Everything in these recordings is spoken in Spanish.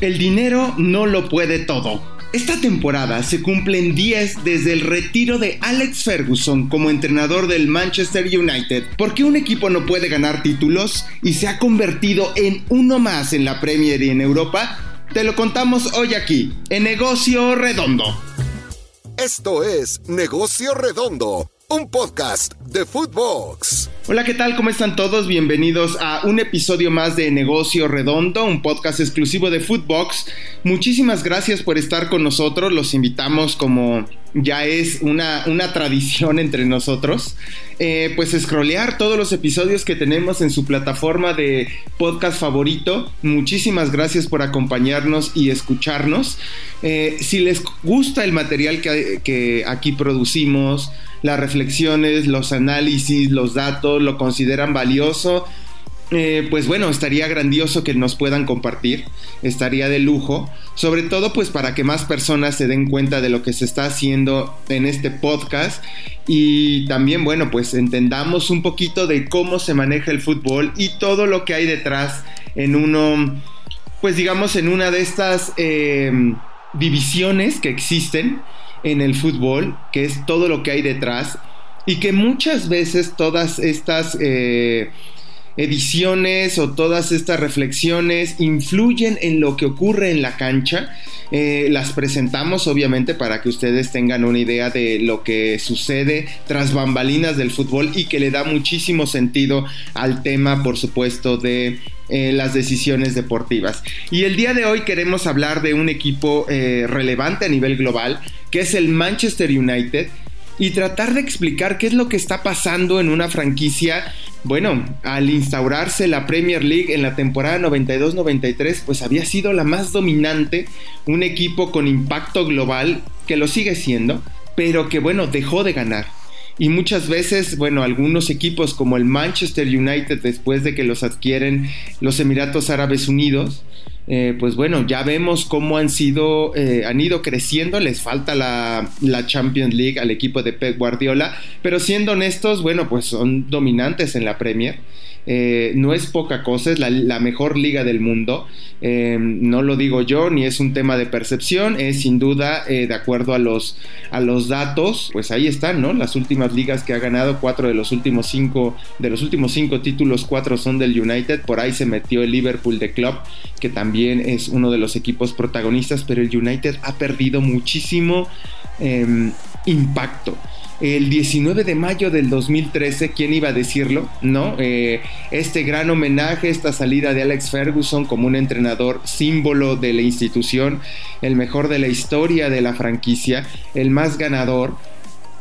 El dinero no lo puede todo. Esta temporada se cumplen 10 desde el retiro de Alex Ferguson como entrenador del Manchester United. ¿Por qué un equipo no puede ganar títulos y se ha convertido en uno más en la Premier y en Europa? Te lo contamos hoy aquí, en Negocio Redondo. Esto es Negocio Redondo, un podcast de Footbox. Hola, ¿qué tal? ¿Cómo están todos? Bienvenidos a un episodio más de Negocio Redondo, un podcast exclusivo de Footbox. Muchísimas gracias por estar con nosotros. Los invitamos como ya es una, una tradición entre nosotros, eh, pues scrollear todos los episodios que tenemos en su plataforma de podcast favorito. Muchísimas gracias por acompañarnos y escucharnos. Eh, si les gusta el material que, que aquí producimos, las reflexiones, los análisis, los datos, lo consideran valioso, eh, pues bueno, estaría grandioso que nos puedan compartir, estaría de lujo, sobre todo pues para que más personas se den cuenta de lo que se está haciendo en este podcast y también bueno pues entendamos un poquito de cómo se maneja el fútbol y todo lo que hay detrás en uno, pues digamos en una de estas eh, divisiones que existen en el fútbol, que es todo lo que hay detrás y que muchas veces todas estas... Eh, ediciones o todas estas reflexiones influyen en lo que ocurre en la cancha. Eh, las presentamos obviamente para que ustedes tengan una idea de lo que sucede tras bambalinas del fútbol y que le da muchísimo sentido al tema, por supuesto, de eh, las decisiones deportivas. Y el día de hoy queremos hablar de un equipo eh, relevante a nivel global, que es el Manchester United, y tratar de explicar qué es lo que está pasando en una franquicia. Bueno, al instaurarse la Premier League en la temporada 92-93, pues había sido la más dominante, un equipo con impacto global, que lo sigue siendo, pero que bueno, dejó de ganar. Y muchas veces, bueno, algunos equipos como el Manchester United, después de que los adquieren los Emiratos Árabes Unidos, eh, pues bueno, ya vemos cómo han sido, eh, han ido creciendo, les falta la, la, Champions League al equipo de Pep Guardiola, pero siendo honestos, bueno, pues son dominantes en la Premier. Eh, no es poca cosa, es la, mejor liga del mundo. Eh, no lo digo yo, ni es un tema de percepción, es sin duda eh, de acuerdo a los, a los datos, pues ahí están, ¿no? Las últimas ligas que ha ganado, cuatro de los últimos cinco, de los últimos cinco títulos, cuatro son del United, por ahí se metió el Liverpool de Club, que también es uno de los equipos protagonistas, pero el United ha perdido muchísimo em, impacto el 19 de mayo del 2013, ¿quién iba a decirlo? ¿No? Eh, este gran homenaje, esta salida de Alex Ferguson como un entrenador símbolo de la institución, el mejor de la historia de la franquicia, el más ganador.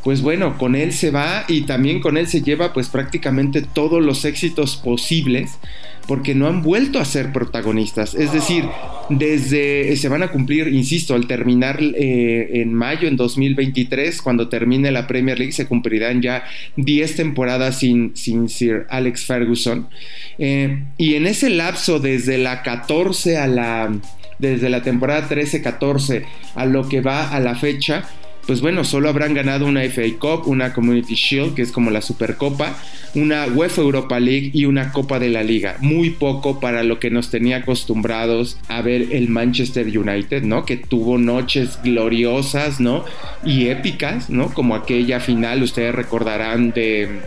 Pues bueno, con él se va y también con él se lleva pues prácticamente todos los éxitos posibles porque no han vuelto a ser protagonistas. Es decir, desde se van a cumplir, insisto, al terminar eh, en mayo en 2023, cuando termine la Premier League, se cumplirán ya 10 temporadas sin, sin Sir Alex Ferguson. Eh, y en ese lapso, desde la 14 a la desde la temporada 13-14 a lo que va a la fecha, pues bueno, solo habrán ganado una FA Cup, una Community Shield, que es como la Supercopa, una UEFA Europa League y una Copa de la Liga. Muy poco para lo que nos tenía acostumbrados a ver el Manchester United, ¿no? Que tuvo noches gloriosas, ¿no? Y épicas, ¿no? Como aquella final, ustedes recordarán de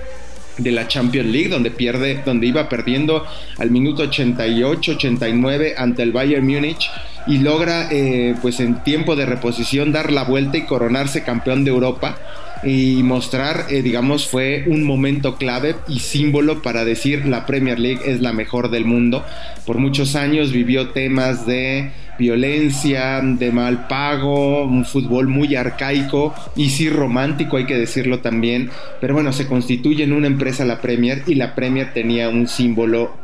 de la Champions League, donde pierde, donde iba perdiendo al minuto 88, 89 ante el Bayern Múnich y logra, eh, pues en tiempo de reposición, dar la vuelta y coronarse campeón de Europa y mostrar, eh, digamos, fue un momento clave y símbolo para decir la Premier League es la mejor del mundo. Por muchos años vivió temas de violencia, de mal pago, un fútbol muy arcaico y sí romántico, hay que decirlo también. Pero bueno, se constituye en una empresa la Premier y la Premier tenía un símbolo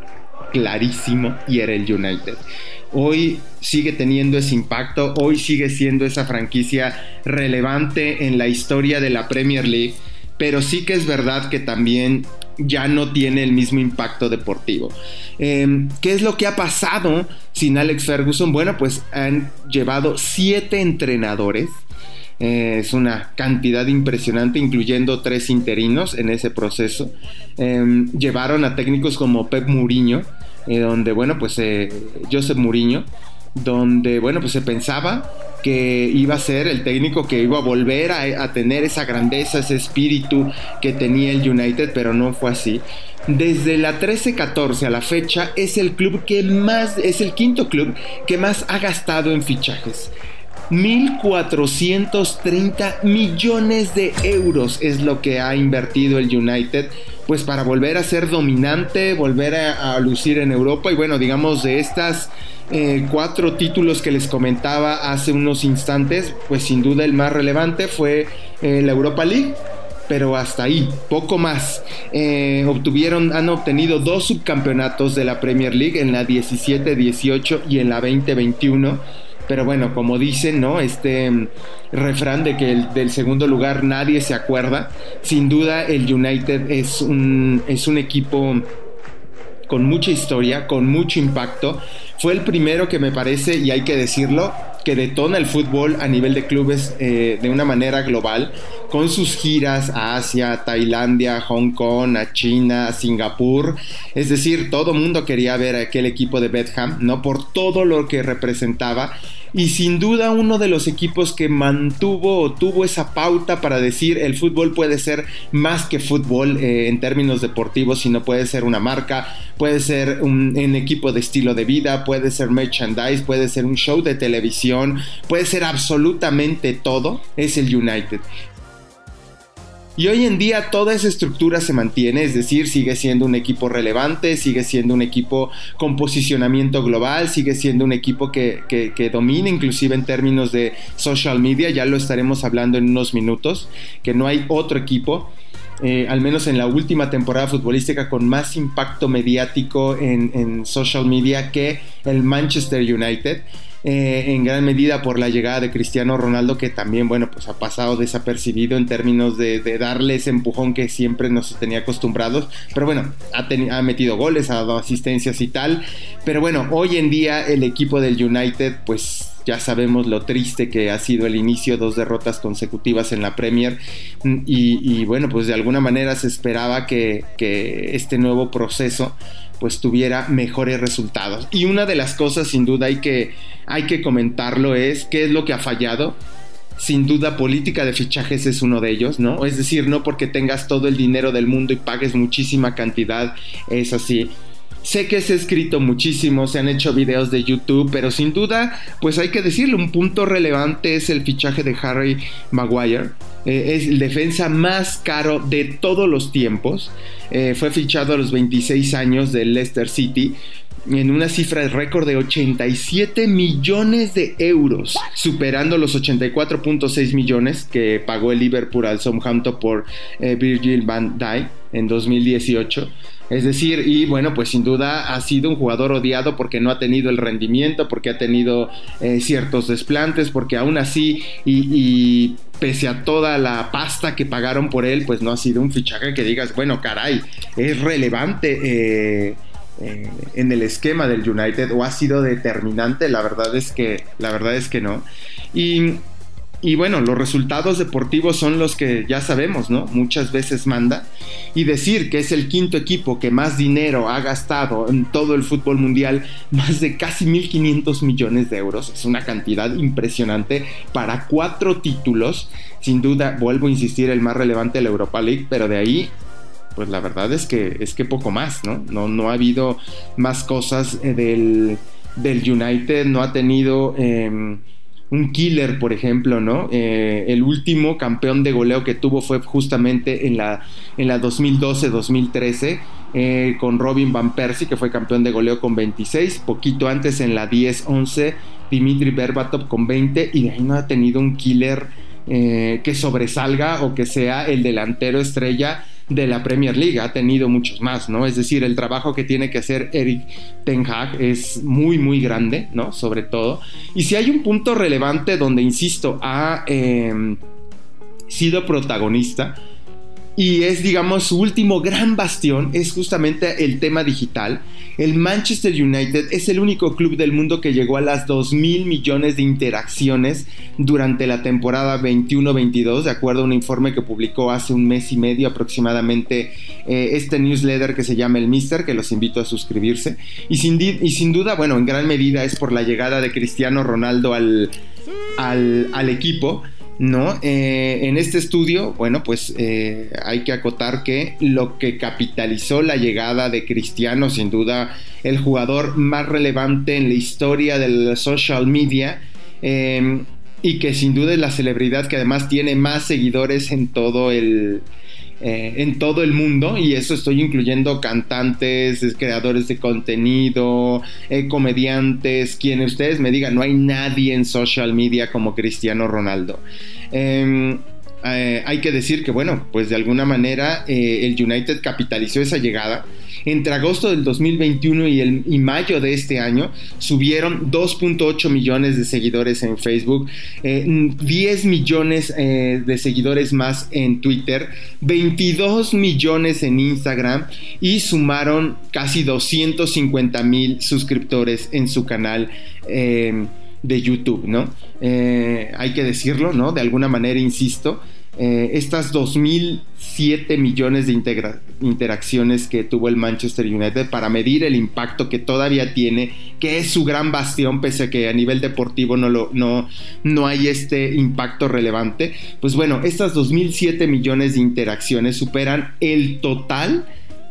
clarísimo y era el United hoy sigue teniendo ese impacto, hoy sigue siendo esa franquicia relevante en la historia de la Premier League, pero sí que es verdad que también ya no tiene el mismo impacto deportivo. Em, ¿Qué es lo que ha pasado sin Alex Ferguson? Bueno, pues han llevado siete entrenadores. Eh, es una cantidad impresionante, incluyendo tres interinos en ese proceso. Em, llevaron a técnicos como Pep Mourinho, donde, bueno, pues eh, Joseph Mourinho, donde, bueno, pues se pensaba que iba a ser el técnico que iba a volver a, tener esa grandeza, ese espíritu que tenía el United, pero no fue así. Desde la 13-14 a la fecha es el club que más, es el quinto club que más ha gastado en fichajes. 1.430 millones de euros es lo que ha invertido el United, pues para volver a ser dominante, volver a lucir en Europa y bueno, digamos de estas eh, cuatro títulos que les comentaba hace unos instantes, pues sin duda el más relevante fue eh, la Europa League, pero hasta ahí, poco más. Eh, obtuvieron, han obtenido dos subcampeonatos de la Premier League en la 17-18 y en la 20-21. Pero bueno, como dicen, ¿no? Este mm, refrán de que del segundo lugar nadie se acuerda. Sin duda el United es un, es un equipo con mucha historia, con mucho impacto. Fue el primero que me parece, y hay que decirlo, que detona el fútbol a nivel de clubes eh, de una manera global, con sus giras a Asia, Tailandia, Hong Kong, a China, a Singapur. Es decir, todo el mundo quería ver a aquel equipo de Betham, ¿no? Por todo lo que representaba y sin duda uno de los equipos que mantuvo o tuvo esa pauta para decir el fútbol puede ser más que fútbol eh, en términos deportivos, sino puede ser una marca, puede ser un, un, equipo de estilo de vida, puede ser merchandise, puede ser un show de televisión, puede ser absolutamente todo, es el United. Y hoy en día toda esa estructura se mantiene, es decir, sigue siendo un equipo relevante, sigue siendo un equipo con posicionamiento global, sigue siendo un equipo que, que, domina inclusive en términos de social media, ya lo estaremos hablando en unos minutos, que no hay otro equipo. Eh, al menos en la última temporada futbolística, con más impacto mediático en social media que el Manchester United. Eh, en gran medida por la llegada de Cristiano Ronaldo, que también, bueno, pues ha pasado desapercibido en términos de, darle ese empujón que siempre nos tenía acostumbrados. Pero bueno, ha, metido goles, ha dado asistencias y tal. Pero bueno, hoy en día el equipo del United, pues ya sabemos lo triste que ha sido el inicio, dos derrotas consecutivas en la Premier y, bueno, pues de alguna manera se esperaba que, que este nuevo proceso pues tuviera mejores resultados. Y una de las cosas sin duda hay que, hay que comentarlo es qué es lo que ha fallado. Sin duda política de fichajes es uno de ellos, ¿no? Es decir, no porque tengas todo el dinero del mundo y pagues muchísima cantidad, es así. Sé que se ha escrito muchísimo, se han hecho videos de YouTube, pero sin duda, pues hay que decirlo, un punto relevante es el fichaje de Harry Maguire. Eh, es el defensa más caro de todos los tiempos. Eh, fue fichado a los 26 años del Leicester City en una cifra de récord de 87 millones de euros, superando los 84.6 millones que pagó el Liverpool al Southampton por eh, Virgil van Dijk en 2018. Es decir, y bueno, pues sin duda ha sido un jugador odiado porque no ha tenido el rendimiento, porque ha tenido eh, ciertos desplantes, porque aún así y, pese a toda la pasta que pagaron por él, pues no ha sido un fichaje que digas, bueno, caray, es relevante. Eh, eh, en el esquema del United o ha sido determinante, la verdad es que, la verdad es que no. Y, y bueno, los resultados deportivos son los que ya sabemos, ¿no? Muchas veces manda. Y decir que es el quinto equipo que más dinero ha gastado en todo el fútbol mundial, más de casi 1.500 millones de euros, es una cantidad impresionante para cuatro títulos. Sin duda, vuelvo a insistir, el más relevante de la Europa League, pero de ahí pues la verdad es que es que poco más, ¿no? No, no ha habido más cosas eh, del, del United, no ha tenido em, un killer, por ejemplo, ¿no? Eh, el último campeón de goleo que tuvo fue justamente en la, en la 2012-2013. Eh, con Robin Van Persie, que fue campeón de goleo con 26, poquito antes en la 10-11, Dimitri Berbatov con 20, y de ahí no ha tenido un killer que sobresalga o que sea el delantero estrella de la Premier League, ha tenido muchos más, ¿no? Es decir, el trabajo que tiene que hacer Eric Ten Hag es muy, muy grande, ¿no? Sobre todo. Y si hay un punto relevante donde, insisto, ha em, sido protagonista, y es, digamos, su último gran bastión, es justamente el tema digital. El Manchester United es el único club del mundo que llegó a las 2 mil millones de interacciones durante la temporada 21-22, de acuerdo a un informe que publicó hace un mes y medio aproximadamente eh, este newsletter que se llama El Mister, que los invito a suscribirse. Y sin, y sin duda, bueno, en gran medida es por la llegada de Cristiano Ronaldo al, al, al equipo. ¿No? Eh, en este estudio, bueno, pues eh, hay que acotar que lo que capitalizó la llegada de Cristiano, sin duda, el jugador más relevante en la historia del social media, eh, y que sin duda es la celebridad que además tiene más seguidores en todo el, eh, en todo el mundo y eso estoy incluyendo cantantes, creadores de contenido, eh, comediantes, quienes ustedes me digan, no hay nadie en social media como Cristiano Ronaldo. Em, eh, hay que decir que, bueno, pues de alguna manera el United capitalizó esa llegada entre agosto del 2021 y, el, mayo de este año subieron 2.8 millones de seguidores en Facebook, 10 eh, millones eh, de seguidores más en Twitter, 22 millones en Instagram y sumaron casi 250 mil suscriptores en su canal. Eh, de YouTube, ¿no? hay que decirlo, ¿no? De alguna manera, insisto, eh, estas 2007 millones de interacciones que tuvo el Manchester United para medir el impacto que todavía tiene, que es su gran bastión, pese a que a nivel deportivo no, no, no hay este impacto relevante. Pues bueno, estas 2007 millones de interacciones superan el total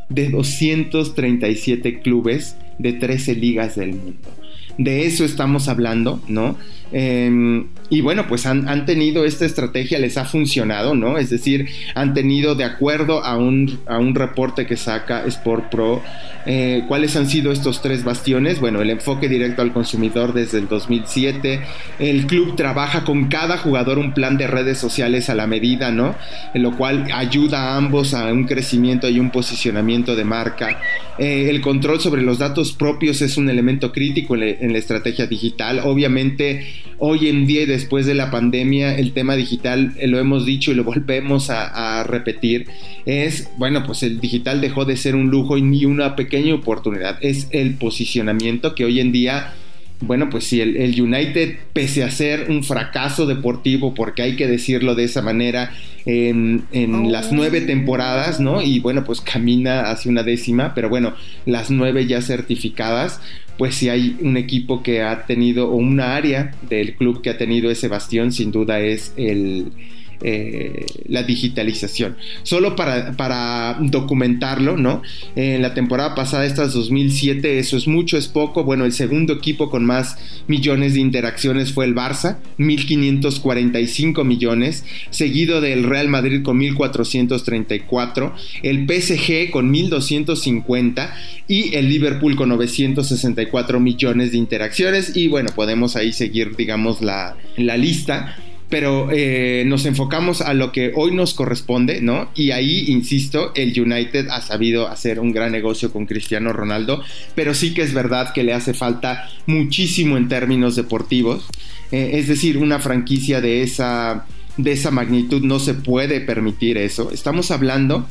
de 237 clubes de 13 ligas del mundo. De eso estamos hablando, ¿no? Em, y bueno, pues han, tenido esta estrategia, les ha funcionado, ¿no? Es decir, han tenido de acuerdo a un, a un reporte que saca Sport Pro, eh, cuáles han sido estos tres bastiones. Bueno, el enfoque directo al consumidor desde el 2007. El club trabaja con cada jugador un plan de redes sociales a la medida, ¿no? En lo cual ayuda a ambos a un crecimiento y un posicionamiento de marca. Eh, el control sobre los datos propios es un elemento crítico en la estrategia digital. Obviamente, hoy en día y después de la pandemia, el tema digital, eh, lo hemos dicho y lo volvemos a, repetir, es, bueno, pues el digital dejó de ser un lujo y ni una pequeña oportunidad, es el posicionamiento que hoy en día bueno, pues si el, United, pese a ser un fracaso deportivo, porque hay que decirlo de esa manera, en, en, las nueve temporadas, ¿no? Y bueno, pues camina hacia una décima, pero bueno, las nueve ya certificadas, pues si hay un equipo que ha tenido, o una área del club que ha tenido ese bastión, sin duda es el, eh, la digitalización. Solo para, documentarlo, ¿no? En la temporada pasada, estas 2007, eso es mucho, es poco. Bueno, el segundo equipo con más millones de interacciones fue el Barça, 1545 millones, seguido del Real Madrid con 1434, el PSG con 1250 y el Liverpool con 964 millones de interacciones. Y bueno, podemos ahí seguir, digamos, la, la lista pero eh, nos enfocamos a lo que hoy nos corresponde, ¿no? Y ahí, insisto, el United ha sabido hacer un gran negocio con Cristiano Ronaldo, pero sí que es verdad que le hace falta muchísimo en términos deportivos. Eh, es decir, una franquicia de esa, de esa magnitud no se puede permitir eso. Estamos hablando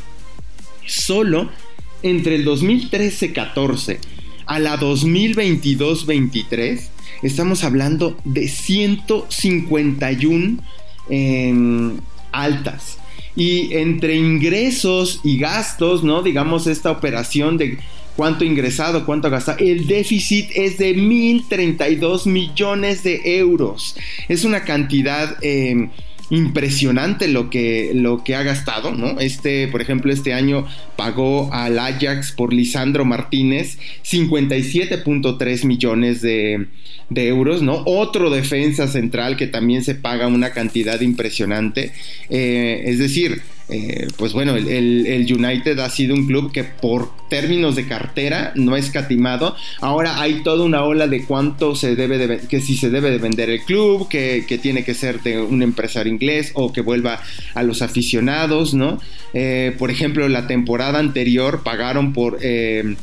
solo entre el 2013-14 a la 2022-23 estamos hablando de 151 em, altas. Y entre ingresos y gastos, ¿no? Digamos esta operación de cuánto ingresado, cuánto gastado, el déficit es de 1.032 millones de euros. Es una cantidad... Em, impresionante lo que, lo que ha gastado, ¿no? Este, por ejemplo, este año pagó al Ajax por Lisandro Martínez 57.3 millones de, euros, ¿no? Otro defensa central que también se paga una cantidad impresionante. Eh, es decir, eh, pues bueno, el, United ha sido un club que por términos de cartera no es catimado. Ahora hay toda una ola de cuánto se debe de, que si se debe de vender el club, que, tiene que ser de un empresario inglés o que vuelva a los aficionados, ¿no? Eh, por ejemplo, la temporada anterior pagaron por... Eh,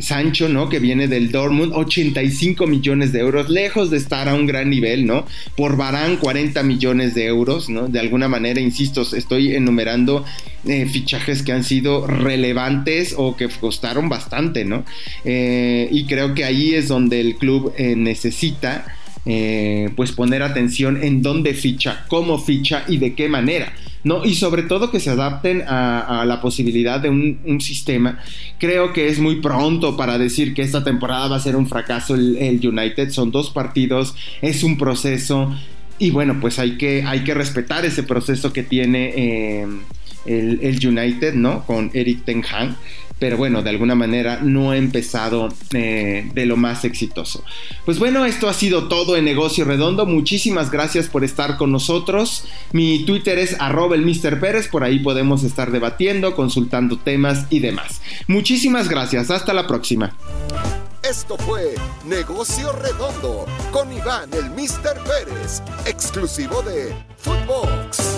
Sancho, ¿no? Que viene del Dortmund, 85 millones de euros, lejos de estar a un gran nivel, ¿no? Por Barán, 40 millones de euros, ¿no? De alguna manera, insisto, estoy enumerando eh, fichajes que han sido relevantes o que costaron bastante, ¿no? Eh, y creo que ahí es donde el club eh, necesita eh, pues poner atención en dónde ficha, cómo ficha y de qué manera. ¿no? Y sobre todo que se adapten a, la posibilidad de un, sistema. Creo que es muy pronto para decir que esta temporada va a ser un fracaso el, United. Son dos partidos, es un proceso. Y bueno, pues hay que, hay que respetar ese proceso que tiene eh, el, el, United, ¿no? Con Eric Ten Hag pero bueno, de alguna manera no ha empezado eh, de lo más exitoso. Pues bueno, esto ha sido todo en Negocio Redondo. Muchísimas gracias por estar con nosotros. Mi Twitter es arroba el Mr. Pérez, por ahí podemos estar debatiendo, consultando temas y demás. Muchísimas gracias, hasta la próxima. Esto fue Negocio Redondo con Iván el Mr. Pérez, exclusivo de Footbox.